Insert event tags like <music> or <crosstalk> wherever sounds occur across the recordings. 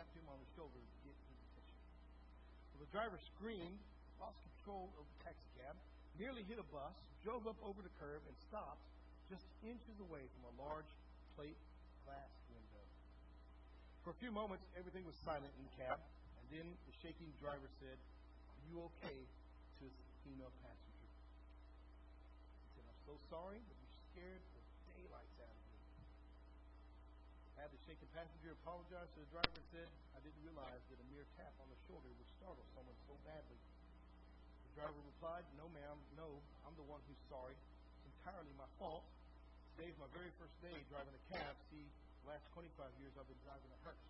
tapped him on the shoulder to get his attention. Well, the driver screamed, lost control of the taxi cab, nearly hit a bus, drove up over the curb, and stopped just inches away from a large plate glass window. For a few moments, everything was silent in the cab, and then the shaking driver said, Are you okay? to his female passenger. He said, I'm so sorry, but you scared the daylights out of me. Had the passenger apologize to the driver and said, I didn't realize that a mere tap on the shoulder would startle someone so badly. The driver replied, No, ma'am, no, I'm the one who's sorry. It's entirely my fault. Today's my very first day driving a cab. See, the last 25 years I've been driving a hearse. <laughs>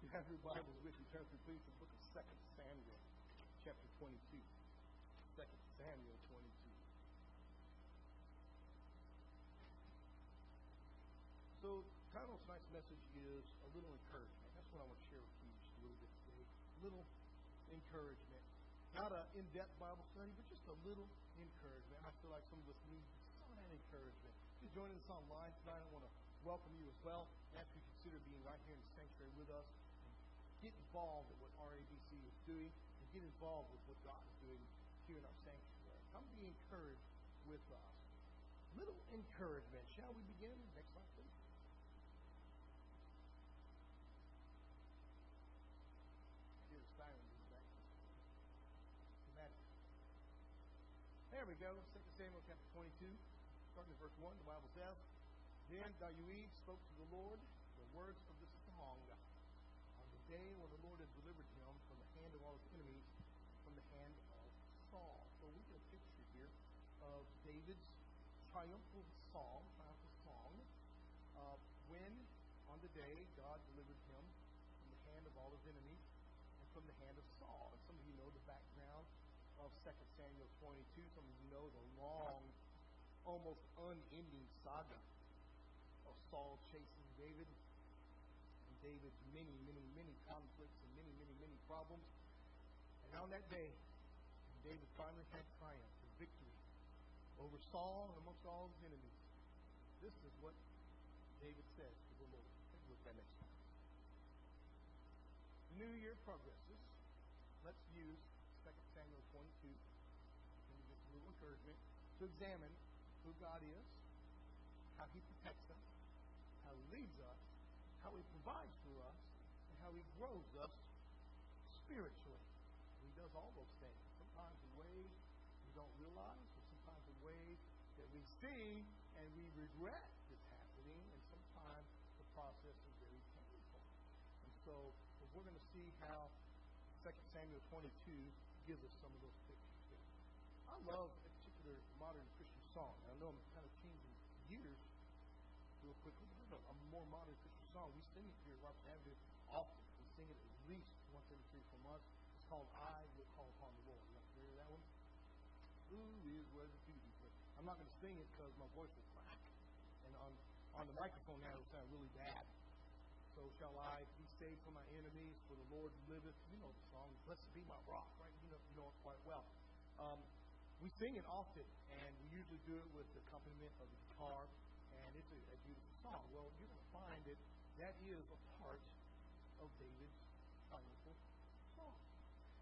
you have your Bibles with you. Turn to please the book of 2 Samuel, chapter 22. 2 Samuel 22. So, title of tonight's message is A Little Encouragement. That's what I want to share with you just a little bit today. A little encouragement. Not an in depth Bible study, but just a little encouragement. I feel like some of us need some of that encouragement. If you're joining us online tonight, I want to welcome you as well. Ask you consider being right here in the sanctuary with us and get involved in what RABC is doing and get involved with what God is doing here in our sanctuary. Come be encouraged with us. Little encouragement. Shall we begin? Next slide, please. There we go. 2 Samuel chapter 22, starting at verse 1, the Bible says, Then David spoke to the Lord the words of this song on the day when the Lord had delivered him from the hand of all his enemies, from the hand of Saul. So we get a picture here of David's triumphal song, triumphal song, uh, when on the day God delivered him from the hand of all his enemies and from the hand of Saul. And some of you know the background of 2 Samuel 22. Some of you know the long, almost unending saga of Saul chasing David and David's many, many, many conflicts and many, many, many problems. And on that day, David finally had triumph and victory over Saul and amongst all his enemies. This is what David says to the Lord. A look at that next. The new year progresses. Let's use 2 Samuel 22, and just a little encouragement, to examine who God is, how He protects us, how He leads us, how He provides for us, and how He grows us spiritually. He does all those things. Sometimes in ways we don't realize, or sometimes in ways that we see and we regret it's happening, and sometimes the process is very painful. And so we're going to see how 2 Samuel 22 gives us some of those pictures. I love a particular modern Christian song. I know I'm kind of changing gears quickly, but there's a, a more modern Christian song. We sing it here at Robertson Avenue often. We sing it at least once every three, or four months. It's called I Will Call Upon the Lord. You with that one? Who is worthy to be praised? I'm not going to sing it because my voice will crack. And on, on the microphone now, it will sound really bad. So shall I be saved from my enemies, for the Lord liveth. You know the song, Blessed be my rock, right? You know, you know it quite well. Um, we sing it often, and we usually do it with the accompaniment of the guitar, and it's a, a beautiful song. Well, you're going to find that that is a part of David's triumphal song.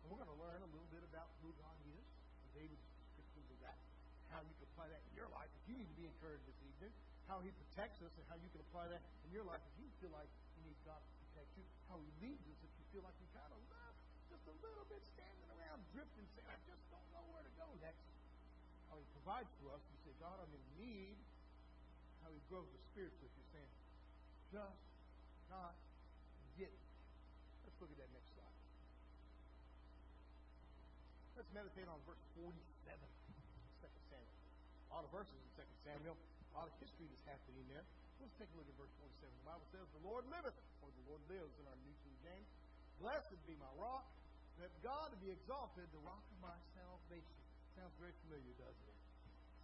And we're going to learn a little bit about who God is, David's descriptions of that, how you can apply that in your life if you need to be encouraged this evening, how he protects us, and how you can apply that in your life if you feel like you need God to protect you, how He leads us if you feel like you're kind of left just a little bit standing around drifting, saying, I just don't know where to go next. How He provides for us. You say, God, I'm in need. Grows us spiritually if you're saying, just not get it. Let's look at that next slide. Let's meditate on verse 47, 2 Samuel. A lot of verses in 2 Samuel, a lot of history that's happening there. Let's take a look at verse 47. The Bible says, The Lord liveth, or the Lord lives in our New King James. Blessed be my rock, that God be exalted, the rock of my salvation. Sounds very familiar, doesn't it?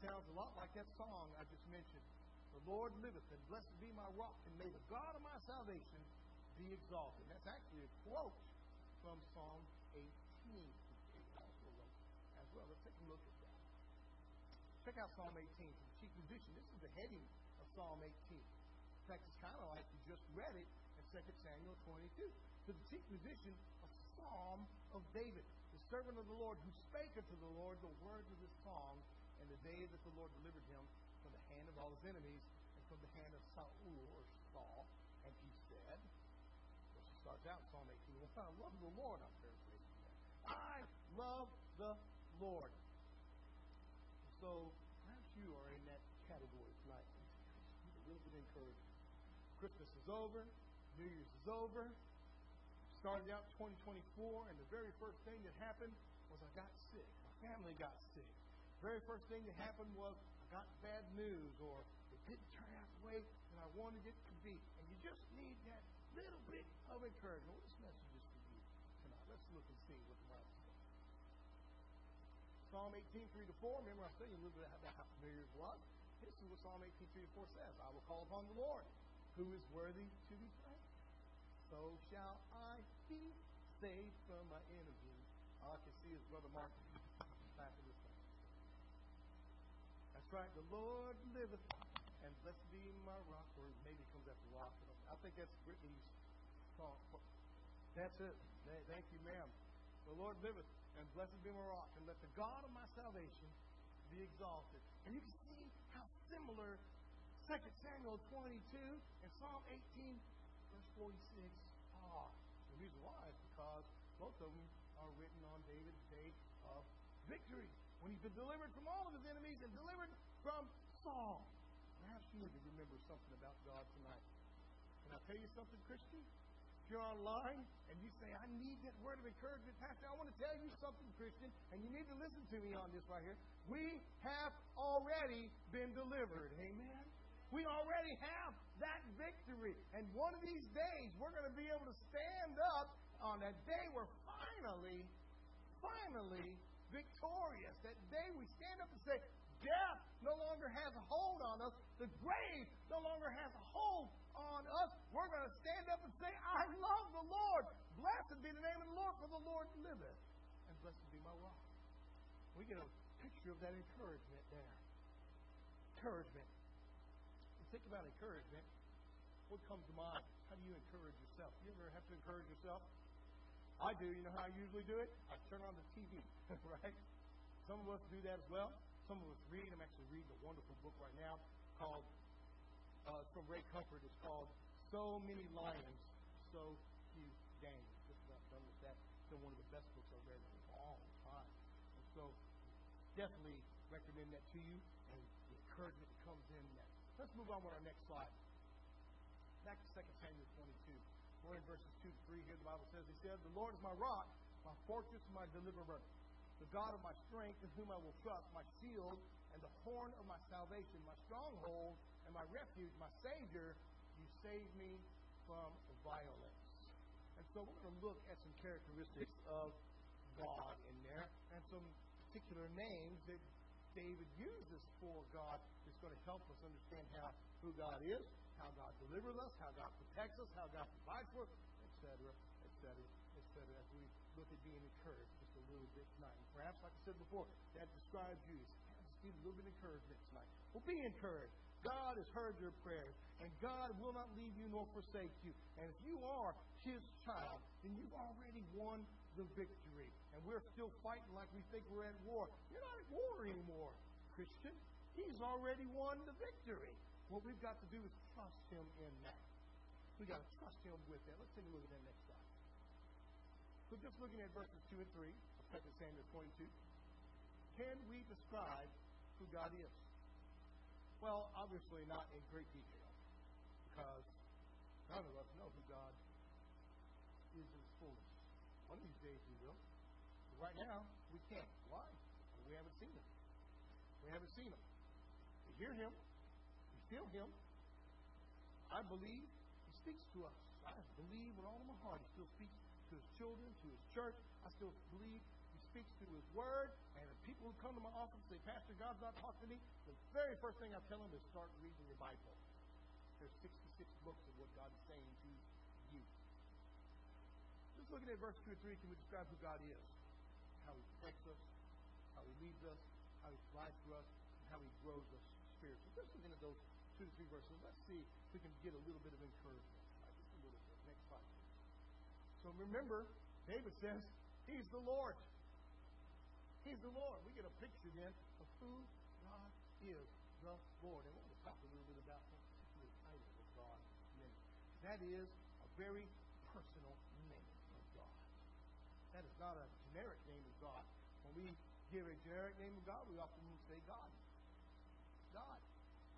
Sounds a lot like that song I just mentioned. The Lord liveth, and blessed be my rock, and may the God of my salvation be exalted. That's actually a quote from Psalm 18 as well. Let's take a look at that. Check out Psalm 18 from the chief musician. This is the heading of Psalm 18. In fact, it's kind of like you just read it in 2 Samuel 22. To the chief musician, a psalm of David, the servant of the Lord, who spake unto the Lord the words of this song in the day that the Lord delivered him from the hand of all his enemies and from the hand of Saul or Saul. And he said, she starts out in Psalm 18, well, I love the Lord. I'm paraphrasing that. I love the Lord. So perhaps you are in that category tonight. Little bit of encouragement. Christmas is over. New Year's is over. Started out 2024, and the very first thing that happened was I got sick. My family got sick. The very first thing that happened was got bad news, or it didn't turn out the way that I wanted it to be. And you just need that little bit of encouragement. Well, this message is for you tonight. Let's look and see what the Bible says. Psalm 18, 3 to 4. Remember, I said you a little bit about how familiar it was. This is what Psalm 18, 3 to 4 says. I will call upon the Lord, who is worthy to be praised. So shall I be saved from my enemies. All I can see his brother Mark laughing this time. That's The Lord liveth, and blessed be my rock, or maybe it comes after rock. I think that's Brittany's song. That's it. Thank you, ma'am. The Lord liveth, and blessed be my rock, and let the God of my salvation be exalted. And you can see how similar 2 Samuel 22 and Psalm 18, verse 46 are. The reason why is because both of them are written on David's day of victory, when he's been delivered from all of his enemies and delivered from Saul. Perhaps you need to remember something about God tonight. Can I tell you something, Christian? If you're online and you say, I need that word of encouragement, Pastor, I want to tell you something, Christian, and you need to listen to me on this right here. We have already been delivered. Amen. We already have that victory. And one of these days, we're going to be able to stand up on that day where finally, finally victorious. That day we stand up and say, Death no longer has a hold on us. The grave no longer has a hold on us. We're going to stand up and say, I love the Lord. Blessed be the name of the Lord, for the Lord liveth. And blessed be my rock. We get a picture of that encouragement there. Encouragement. You think about encouragement. What comes to mind? How do you encourage yourself? You ever have to encourage yourself? I do. You know how I usually do it? I turn on the TV, <laughs> right? Some of us do that as well. Some of us read. I'm actually reading a wonderful book right now called, uh, from Ray Comfort. It's called So Many Lions, So Few Games. Just about done with that. It's been one of the best books I've read in a long time. And so definitely recommend that to you and the encouragement that comes in that. Let's move on with our next slide. Back to 2 Samuel 22. We're in verses 2 to 3 here. The Bible says, He said, The Lord is my rock, my fortress, my deliverer the God of my strength, in whom I will trust, my shield and the horn of my salvation, my stronghold and my refuge, my Savior, you save me from violence. And so we're going to look at some characteristics of God in there and some particular names that David uses for God that's going to help us understand how who God is, how God delivers us, how God protects us, how God provides for us, etc., etc., etc. As we look at being encouraged a bit tonight. And perhaps, like I said before, that describes you. I just need a little bit of encouragement tonight. Well, be encouraged. God has heard your prayers, and God will not leave you nor forsake you. And if you are His child, then you've already won the victory. And we're still fighting like we think we're at war. You're not at war anymore, Christian. He's already won the victory. What we've got to do is trust Him in that. We've got to trust Him with that. Let's take a look at that next slide. So just looking at verses 2 and 3 of 2 Samuel 22, can we describe who God is? Well, obviously not in great detail, because none of us know who God is in fullness. One of these days we will. But right now, we can't. Why? We haven't seen him. We haven't seen him. We hear him. We feel him. I believe he speaks to us. I believe with all of my heart he still speaks to his children, to his church. I still believe speaks through his word. And if people who come to my office say, Pastor, God's not talking to me, the very first thing I tell them is start reading your Bible. There's 66 books of what God is saying to you. Just looking at verse 2 or 3, can we describe who God is? How he protects us, how he leads us, how he provides for us, and how He grows us spiritually. Just looking at those two to three verses. Let's see if we can get a little bit of encouragement. Just a little bit. Next slide. So remember, David says, He's the Lord. He's the Lord. We get a picture then of who God is, the Lord. And we're going to talk a little bit about particular title of means. That is a very personal name of God. That is not a generic name of God. When we give a generic name of God, we often say God. God.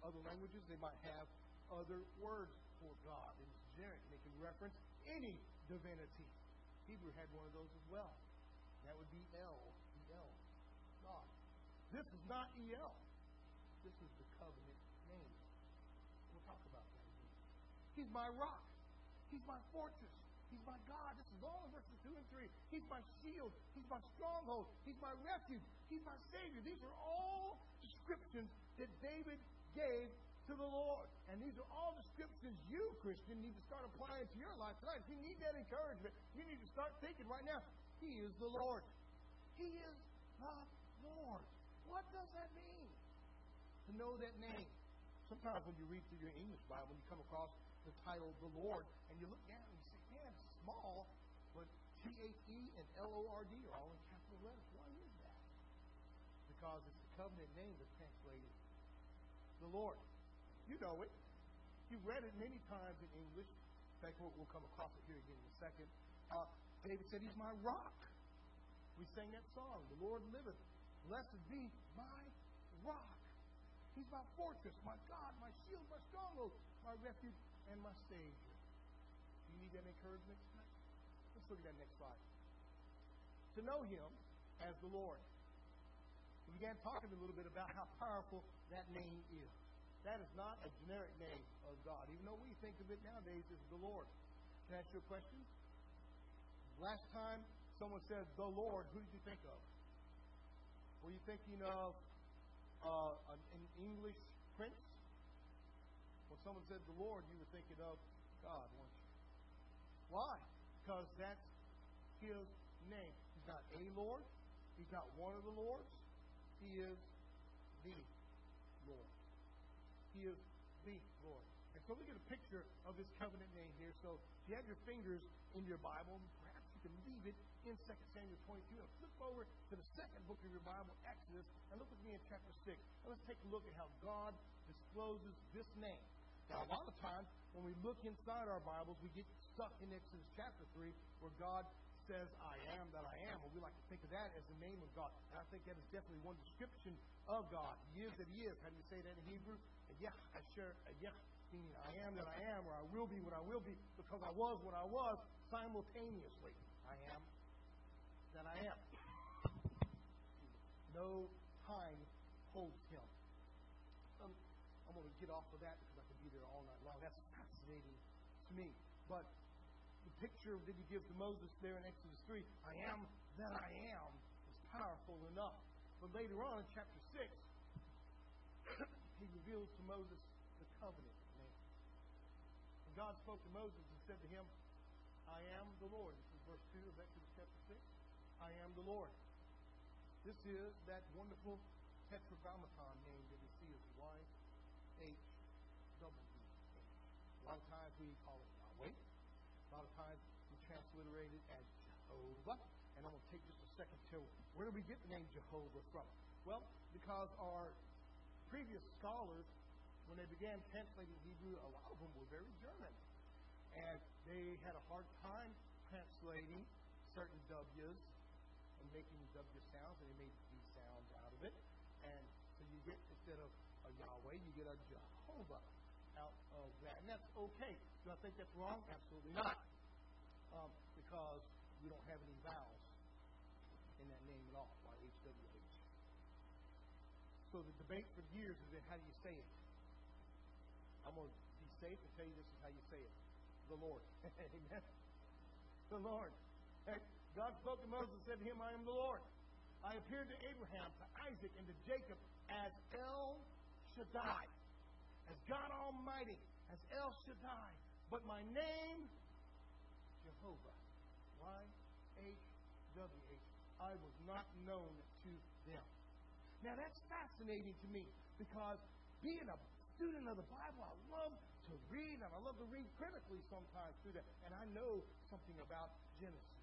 Other languages, they might have other words for God. And it's generic. They can reference any divinity. Hebrew had one of those as well. That would be El. This is not El. This is the covenant name. We'll talk about that. He's my rock. He's my fortress. He's my God. This is all in verses 2 and 3. He's my shield. He's my stronghold. He's my refuge. He's my Savior. These are all descriptions that David gave to the Lord. And these are all descriptions you, Christian, need to start applying to your life tonight. If you need that encouragement, you need to start thinking right now, He is the Lord. He is the Lord. What does that mean? To know that name. Sometimes when you read through your English Bible, you come across the title the Lord, and you look down and you say, man, it's small, but T H E and L O R D are all in capital letters. Why is that? Because it's the covenant name that's translated the Lord. You know it. You've read it many times in English. In fact, we'll, we'll come across it here again in a second. Uh, David said, He's my rock. We sang that song, The Lord liveth. Blessed be my rock. He's my fortress, my God, my shield, my stronghold, my refuge, and my Savior. Do you need that encouragement tonight? Let's look at that next slide. To know Him as the Lord. We began talking a little bit about how powerful that name is. That is not a generic name of God, even though we think of it nowadays as the Lord. Can I ask you a question? Last time someone said the Lord, who did you think of? Were you thinking of uh, an English prince? When someone said the Lord, you were thinking of God, weren't you? Why? Because that's his name. He's not a Lord. He's not one of the Lords. He is the Lord. He is the Lord. And so we get a picture of his covenant name here. So if you have your fingers in your Bible, perhaps you can leave it in 2 Samuel 22 and flip over to the second book of your Bible, Exodus, and look with me in chapter 6. And let's take a look at how God discloses this name. Now, a lot of times when we look inside our Bibles, we get stuck in Exodus chapter 3 where God says, I am that I am. We like to think of that as the name of God. And I think that is definitely one description of God. He is that He is. How do you say that in Hebrew? Yeah, I sure, yeah, meaning I am that I am, or I will be what I will be, because I was what I was simultaneously. I am that I am. No time holds Him. Um, I'm going to get off of that because I could be there all night long. That's fascinating to me. But the picture that he gives to Moses there in Exodus 3, I am that I am, is powerful enough. But later on in chapter 6, <coughs> he reveals to Moses the covenant. And God spoke to Moses and said to him, I am the Lord. This is verse 2 of Exodus chapter 6. I am the Lord. This is that wonderful tetragrammaton name that we see as Y-H-W-H. A lot of times we call it Yahweh. A lot of times we transliterate it as Jehovah. And I'm going to take just a second to where do we get the name Jehovah from? Well, because our previous scholars, when they began translating Hebrew, a lot of them were very German. And they had a hard time translating certain W's and making W sounds, and they made D sounds out of it. And so you get, instead of a Yahweh, you get a Jehovah out of that. And that's okay. Do I think that's wrong? Absolutely not. Um, because we don't have any vowels in that name at all, Y-H-W-H. So the debate for years has been how do you say it? I'm going to be safe and tell you this is how you say it. The Lord. <laughs> Amen. The Lord. God spoke to Moses and said to him, I am the Lord. I appeared to Abraham, to Isaac, and to Jacob as El Shaddai, as God Almighty, as El Shaddai. But my name, Jehovah. Y H W H. I was not known to them. Now that's fascinating to me because being a student of the Bible, I love to read and I love to read critically sometimes through that. And I know something about Genesis.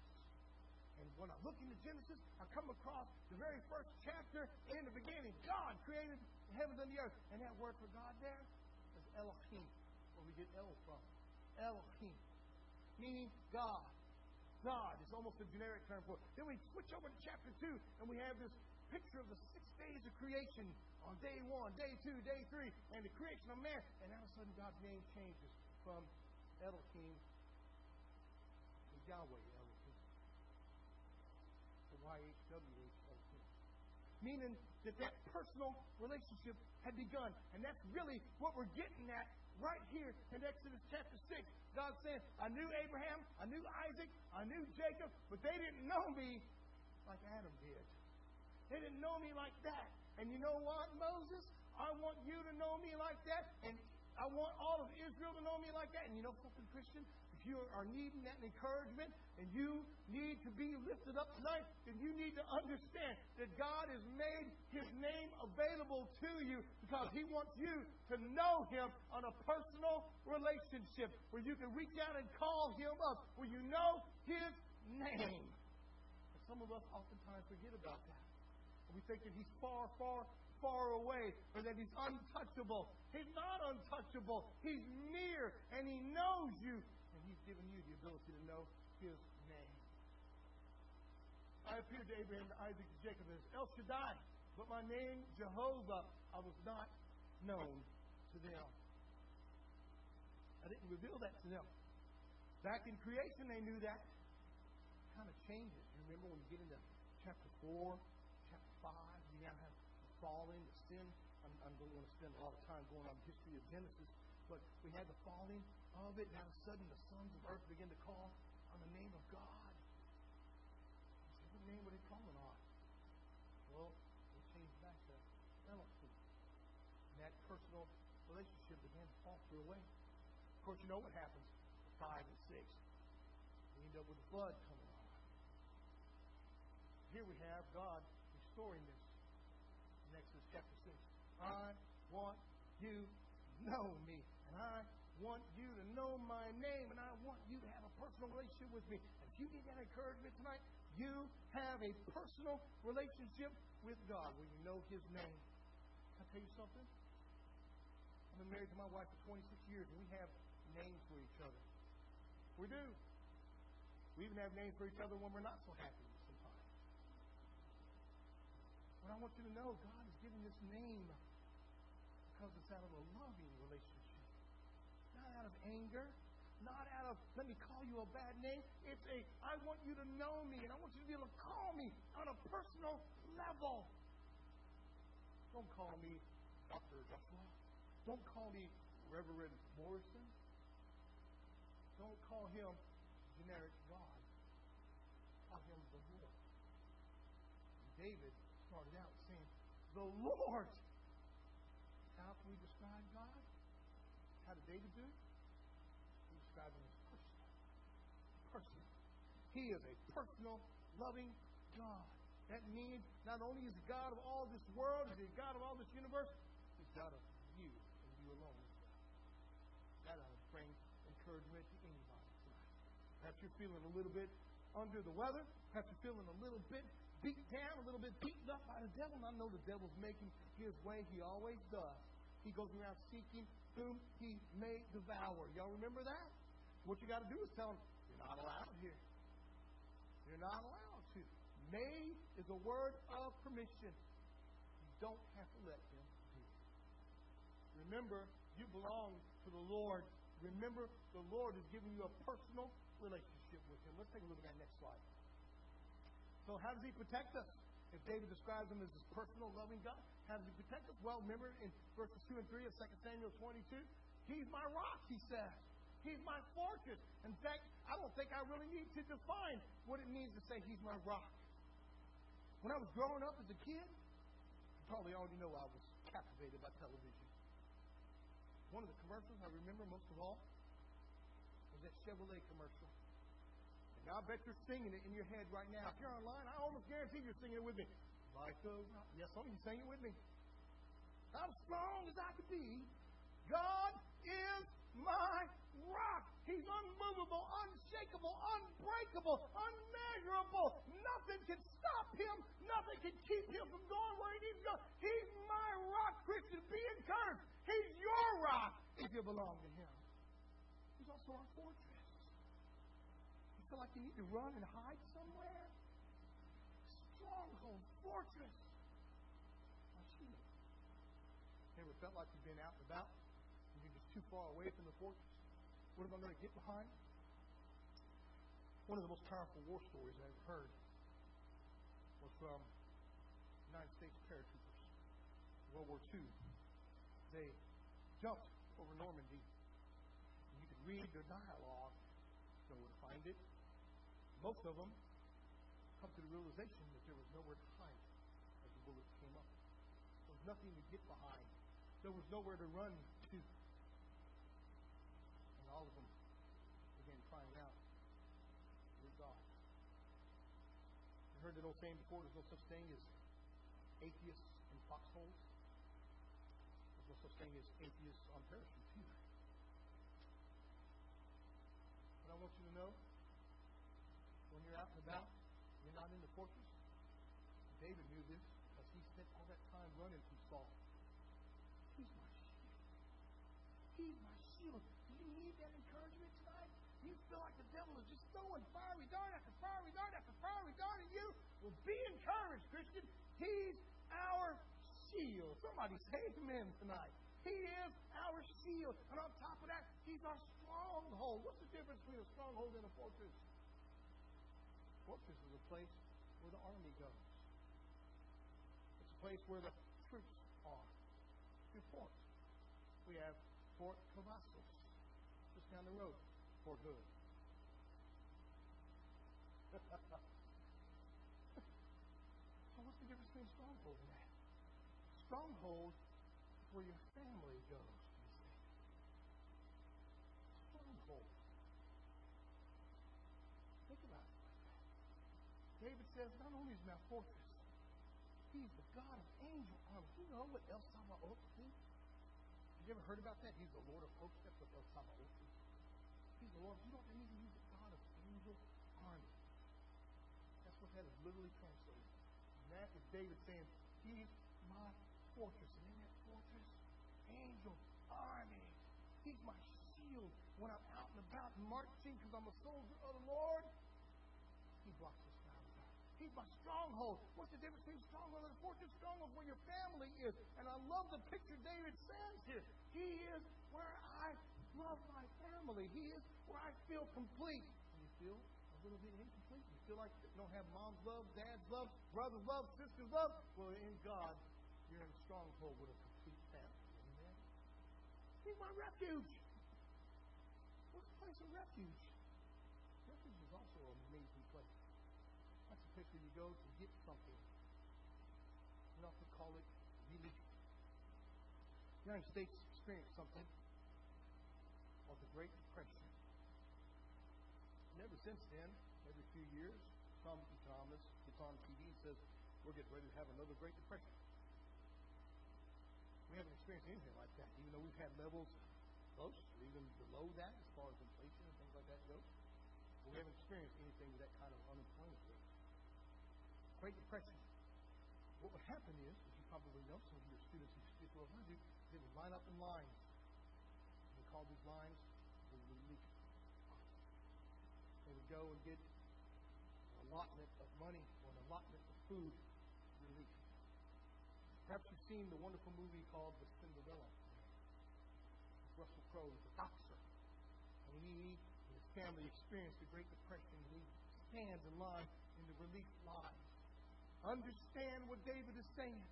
And when I look into Genesis, I come across the very first chapter in the beginning. God created the heavens and the earth. And that word for God there is Elohim, where we get El from. Elohim, meaning God. God is almost a generic term for it. Then we switch over to chapter 2, and we have this picture of the six days of creation on day one, day two, day three, and the creation of man. And all of a sudden, God's name changes from Elohim to Yahweh YHWH Meaning that that personal relationship had begun. And that's really what we're getting at right here in Exodus chapter 6. God said, I knew Abraham, I knew Isaac, I knew Jacob, but they didn't know me like Adam did. They didn't know me like that. And you know what, Moses? I want you to know me like that, and I want all of Israel to know me like that. And you know something, Christian? You are needing that encouragement and you need to be lifted up tonight, then you need to understand that God has made His name available to you because He wants you to know Him on a personal relationship where you can reach out and call Him up, where you know His name. And some of us oftentimes forget about that. We think that he's far, far, far away or that he's untouchable. He's not untouchable. He's near and he knows you. He's given you the ability to know his name. I appeared to Abraham, Isaac, Jacob as El Shaddai, but my name, Jehovah, I was not known to them. I didn't reveal that to them. Back in creation, they knew that. It Kind of changes. You remember when we get into chapter 4, chapter five. You now have the falling, the sin. I'm, I don't want to spend a lot of time going on the history of Genesis, but we had the falling of it. Now, all of a sudden, the sons of earth begin to call on the name of God. So what name were they calling on? Well, they changed back to Elohim. And that personal relationship began to falter away. Of course, you know what happens. Five and six. We end up with the flood coming on. Here we have God restoring this. In Exodus chapter 6. I want you to know me. And I want you to know my name. And I want you to have a personal relationship with me. If you need that encouragement tonight, you have a personal relationship with God where you know his name. Can I tell you something? I've been married to my wife for 26 years, and we have names for each other. We do. We even have names for each other when we're not so happy. Sometimes. But I want you to know God has given this name because it's out of a loving relationship. Out of anger, not out of let me call you a bad name. It's a I want you to know me and I want you to be able to call me on a personal level. Don't call me Dr. Joshua. Don't call me Reverend Morrison. Don't call him generic God. Call him the Lord. David started out saying, The Lord. How can we describe God? How did David do it? He described him as personal. Personal. He is a personal, loving God. That means not only is God of all this world, is the God of all this universe, he's God of you and you alone. That ought to bring encouragement to anybody tonight. Perhaps you're feeling a little bit under the weather. Perhaps you're feeling a little bit beat down, a little bit beaten up by the devil. And I know the devil's making his way. He always does. He goes around seeking whom he may devour. Y'all remember that? What you got to do is tell him, you're not allowed here. You're not allowed to. May is a word of permission. You don't have to let them do it. Remember, you belong to the Lord. Remember, the Lord is giving you a personal relationship with him. Let's take a look at that next slide. So how does he protect us? If David describes him as his personal, loving God, how does he protect us? Well, remember in verses 2 and 3 of 2 Samuel 22, he's my rock, he says. He's my fortress. In fact, I don't think I really need to define what it means to say he's my rock. When I was growing up as a kid, you probably already know I was captivated by television. One of the commercials I remember most of all was that Chevrolet commercial. Now, I bet you're singing it in your head right now. If you're online, I almost guarantee you're singing it with me. Like a. Yes, of you sing it with me. I'm strong as I can be. God is my rock. He's unmovable, unshakable, unbreakable, unmeasurable. Nothing can stop him. Nothing can keep him from going where he needs to go. He's my rock, Christian. Be encouraged. He's your rock if you belong to him. He's also our fortress. You feel like you need to run and hide somewhere? Stronghold, fortress. My shield. Ever felt like you've been out and about and you're just too far away from the fortress? What am I going to get behind? One of the most powerful war stories I've heard was from United States paratroopers. World War II. They jumped over Normandy. And you can read their dialogue, where to find it. Most of them come to the realization that there was nowhere to hide as the bullets came up. There was nothing to get behind. There was nowhere to run to. And all of them began crying out, Dear God. You heard that old saying before, there's no such thing as atheists in foxholes. There's no such thing as atheists on parachutes either. But I want you to know, when you're out and about, you're not in the fortress. David knew this because he spent all that time running from Saul. He's my shield. He's my shield. Do you need that encouragement tonight? You feel like the devil is just throwing fiery dart after fiery dart after fiery dart at you? Well, be encouraged, Christian. He's our shield. Somebody say amen tonight. He is our shield. And on top of that, he's our stronghold. What's the difference between a stronghold and a fortress? Fortress is a place where the army goes. It's a place where the troops are. Your fort. We have Fort Cavazos, just down the road. Fort Hood. <laughs> what's the difference between stronghold and that? Stronghold is where your family goes. Stronghold. Think about it like that. David says, not only is my fortress, he's the God of angel armies. Oh, do you know what El Sabaoth means? You ever heard about that? He's the Lord of hosts. That's what El Sabaoth is. He's the Lord. You don't need to use the God of angel armies. That's what that is literally translated. That is David saying, He's my fortress. And in that fortress, angel army. He's my shield when I'm out and about marching because I'm a soldier of the Lord. He blocks us down. He's my stronghold. What's the difference between stronghold and fortress? Stronghold where your family is. And I love the picture David says here. He is where I love my family. He is where I feel complete. And you feel a little bit incomplete. You feel like you don't have mom's love, dad's love, brother's love, sister's love. Well, in God, you're in a stronghold with a complete family. Amen. He's my refuge. What's a place of refuge? Refuge is also an amazing place. That's a place where you go to get something. We often call it relief. The United States experienced something called the Great Depression. And ever since then, every few years, some economist gets on TV and says, we're getting ready to have another Great Depression. We haven't experienced anything like that, even though we've had levels close or even below that as far as inflation and things like that go. But we haven't experienced anything with that kind of unemployment rate. Great Depression. What would happen is, as you probably know, some of your students who stick with you, they would line up in lines. They called these lines the relief. They would go and get allotment of money or an allotment of food relief. Perhaps you've seen the wonderful movie called The Cinderella. With Russell Crowe, the boxer. And he and his family experienced the Great Depression. He stands in line in the relief line. Understand what David is saying.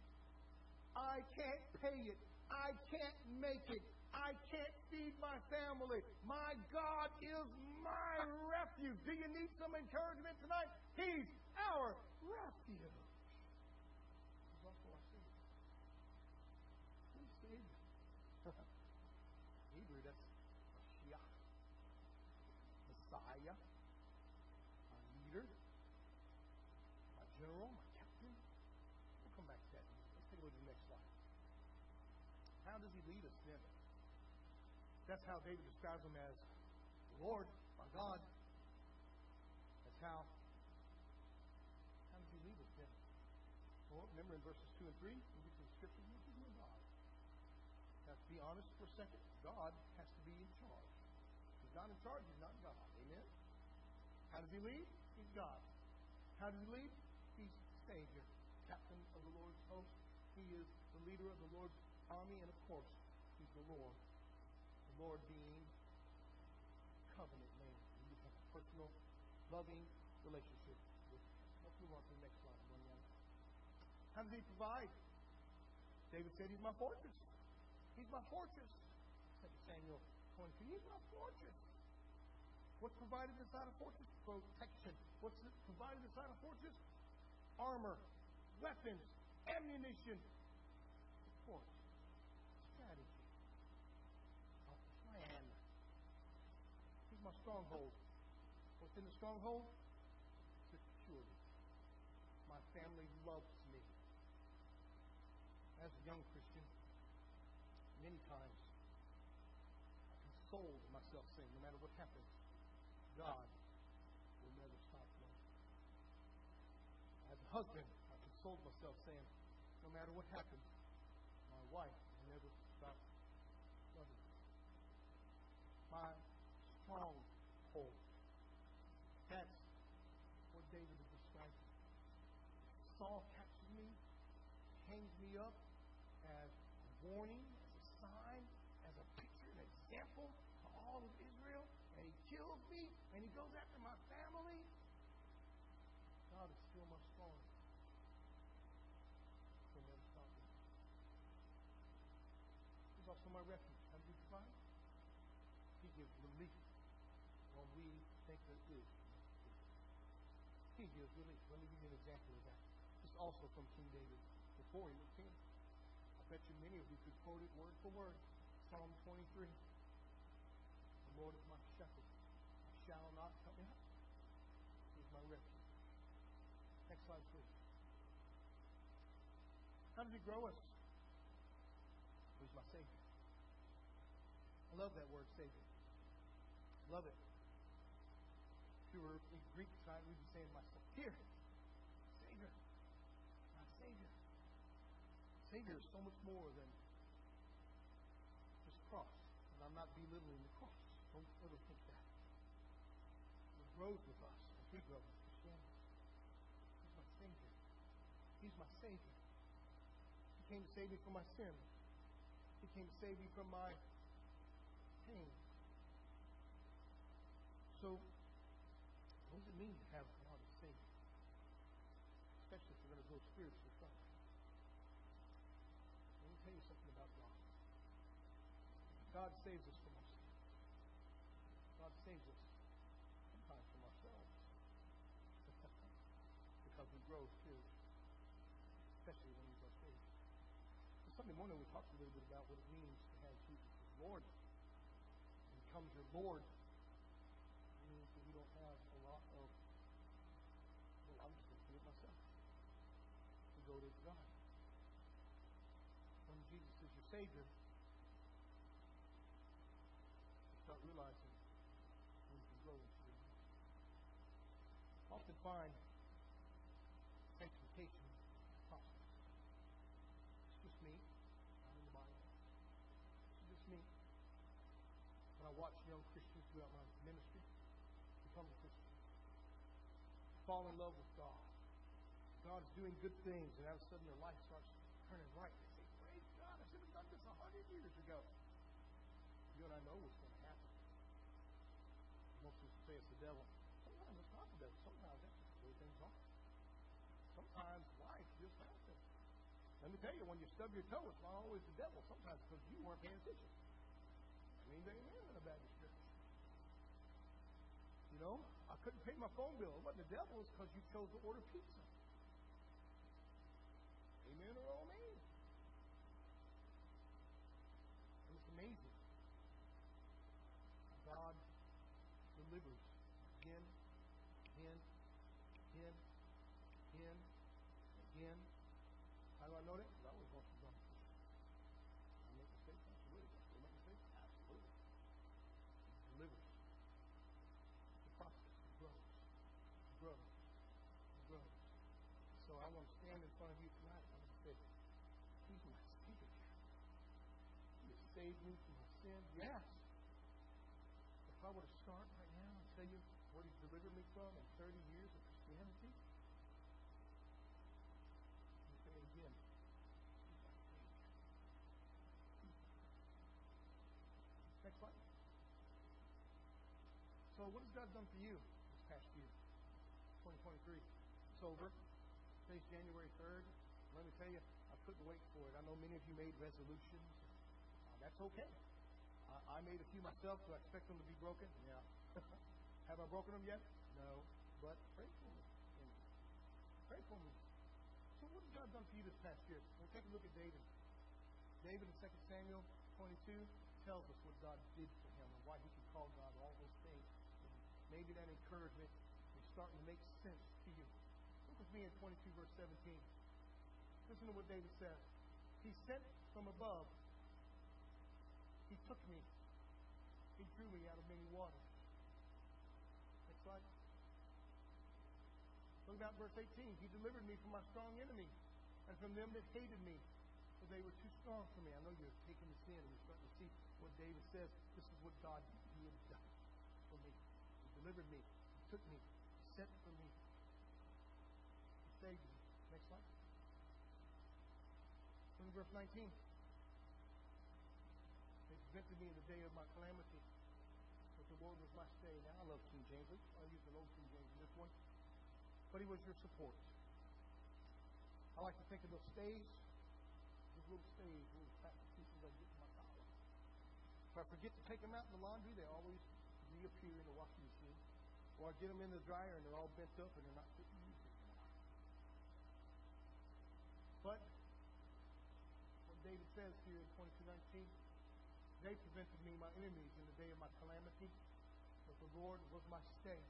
I can't pay it. I can't make it. I can't feed my family. My God is my <laughs> refuge. Do you need some encouragement tonight? He's our refuge. He's also our Savior. Who's Savior? Hebrew, that's Mashiach. Messiah. My leader. My general. My captain. does he lead us then? That's how David describes him as the Lord, our God. That's how. How does he lead us then? Well, remember in verses 2 and 3, we get the scripture, is your God. Now, to be honest for a second, God has to be in charge. He's not in charge, he's not God. Amen? How does he lead? He's God. How does he lead? He's Savior, captain of the Lord's host. He is the leader of the Lord's army, and of course, he's the Lord. Lord being covenant name. You have a personal, loving relationship with him. Let's move on to the next slide. One young. How does he provide? David said, He's my fortress. He's my fortress. 2 Samuel 22. He's my fortress. What's provided inside a fortress? Protection. What's provided inside a fortress? Armor, weapons, ammunition, support, My stronghold. What's in the stronghold? Security. My family loves me. As a young Christian, many times I consoled myself saying, no matter what happens, God will never stop loving. As a husband, I consoled myself saying, no matter what happens, my wife will never stop loving. My stronghold. That's what David is describing. Saul captures me, hangs me up as a warning, as a sign, as a picture, an example to all of Israel, and he kills me, and he goes after my family. God is still my strong. He'll never stop me. He's also my refuge. How do you provide? He gives relief when we think no relief. He gives relief. Let me give you an example of that. Also from King David before he was king. I bet you many of you could quote it word for word. Psalm 23. The Lord is my shepherd. I shall not come out. He is my refuge. Next slide, please. How does he grow us? He's my Savior. I love that word, Savior. Love it. If you were in Greek side, we'd be saying. Here. Savior. My Savior. Savior is so much more than just cross. And I'm not belittling the cross. Don't ever think that. It grows with us as we grow in Christianity. He's my Savior. He's my Savior. He came to save me from my sin. He came to save me from my pain. So, what does it mean to have God as Savior? Especially if you're going to go spiritually from it. Let me tell you something about God. God saves us from our sin. God saves us sometimes from ourselves. <laughs> because we grow spiritually. Especially when we our Savior. So Sunday morning we talked a little bit about what it means to have Jesus as Lord. He becomes your Lord. It means that we don't have a lot of, well, I'm just going to do it myself. We go to God. When Jesus is your Savior, you start realizing we can grow into your life. I often find sanctification is process. It's just me. Not in the Bible. It's just me. When I watch young Christians throughout my ministry become a Christian, fall in love with God. God's doing good things, and all of a sudden their life starts turning right. They say, Praise God, I should have done this a hundred years ago. You and I know what's going to happen. Most people say it's the devil. Sometimes it's not the devil. Sometimes that's just the way things are. Sometimes life just happens. Let me tell you, when you stub your toe, it's not always the devil. Sometimes it's because you weren't paying attention. I mean, amen in a Baptist church. You know, I couldn't pay my phone bill. It wasn't the devil. It's because you chose to order pizza. Amen or amen. And it's amazing. God delivers again, again, again, again, again. How do I know that? Because I was going to God. I make mistakes? Absolutely. I make mistakes? Absolutely. Delivers. The process. Grows. Grows. Grows. So I want to stand in front of you tonight and say, He's my saved me from my sin. Yes. If I were to start from in 30 years of Christianity, me say again. Next slide. So, what has God done for you this past year? 2023. It's over. Today's January 3rd. Let me tell you, I couldn't wait for it. I know many of you made resolutions. Uh, that's okay. I, I made a few myself. so I expect them to be broken? Yeah. <laughs> Have I broken them yet? No. But pray for me. Pray for me. So what has God done for you this past year? We'll take a look at David. David in 2 Samuel 22 tells us what God did for him and why he can call God all those things. And maybe that encouragement is starting to make sense to you. Look with me in 22 verse 17. Listen to what David says. He sent from above. He took me. He drew me out of many waters. Next slide. Look about verse 18. He delivered me from my strong enemy and from them that hated me, for they were too strong for me. I know you're taking this in and you're starting to see what David says. This is what God did for me. He delivered me. He took me. He sent for me. He saved me. Next slide. Look at verse 19. They prevented me in the day of my calamity. But the Lord was my stay. Now I love King James. I'll use the old King James in this one. But he was your support. I like to think of those stays, those little stays, little plastic pieces I get in my collar. If I forget to take them out in the laundry, they always reappear in the washing machine. Or I get them in the dryer and they're all bent up and they're not fit to use. But what David says here in 22:19, they prevented me, my enemies, in the day of my calamity. But the Lord was my stay.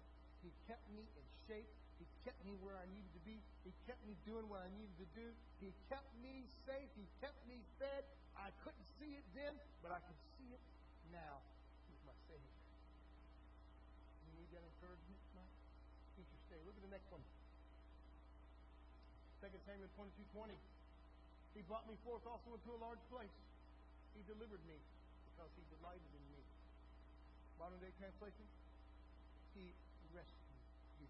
He kept me in shape. He kept me where I needed to be. He kept me doing what I needed to do. He kept me safe. He kept me fed. I couldn't see it then, but I can see it now. He's my Savior. You need that encouragement tonight? Keep your. Look at the next one. 2 Samuel 22 20. He brought me forth also into a large place. He delivered me because he delighted in me. Modern day translation. He rescued you.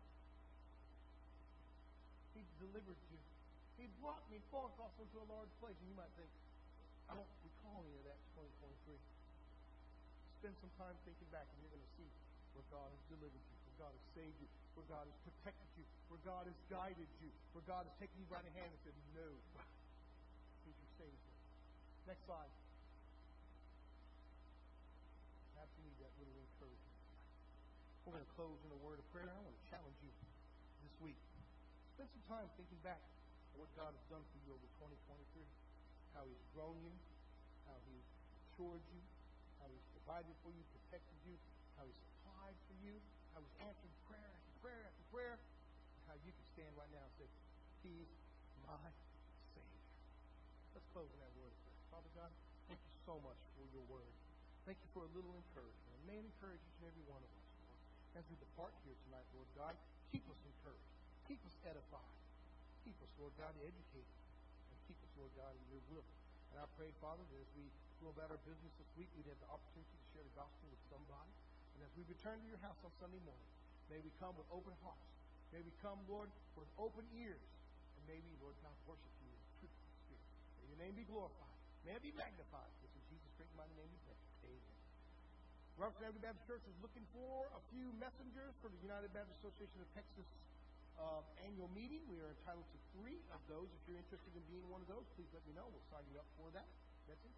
He delivered you. He brought me forth also into a large place. And you might think, I don't recall any of that 2023. Spend some time thinking back and you're going to see where God has delivered you, where God has saved you, where God has protected you, where God has guided you, where God has taken you by the hand and said, No, He's your Savior. Next slide. Perhaps you need that little encouragement. We're going to close in a word of prayer. I want to challenge you this week. Spend some time thinking back on what God has done for you over 2023, how He's grown you, how He's matured you, how He's provided for you, protected you, how He's supplied for you, how He's answered prayer after prayer after prayer, and how you can stand right now and say, He's my Savior. Let's close in that word. Father God, thank you so much for your word. Thank you for a little encouragement. May it encourage each and every one of us, Lord. As we depart here tonight, Lord God, keep us encouraged. Keep us edified. Keep us, Lord God, educated. And keep us, Lord God, in your will. And I pray, Father, that as we go about our business this week, we'd have the opportunity to share the gospel with somebody. And as we return to your house on Sunday morning, may we come with open hearts. May we come, Lord, with open ears. And may we, Lord God, worship you in truth and spirit. May your name be glorified. May it be magnified. This in Jesus' great mighty name we pray. Amen. Avenue Baptist Church is looking for a few messengers for the United Baptist Association of Texas uh, annual meeting. We are entitled to three of those. If you're interested in being one of those, please let me know. We'll sign you up for that. That's it.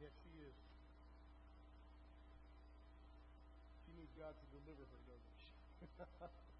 Yes, she is. She needs God to deliver her, doesn't <laughs> she?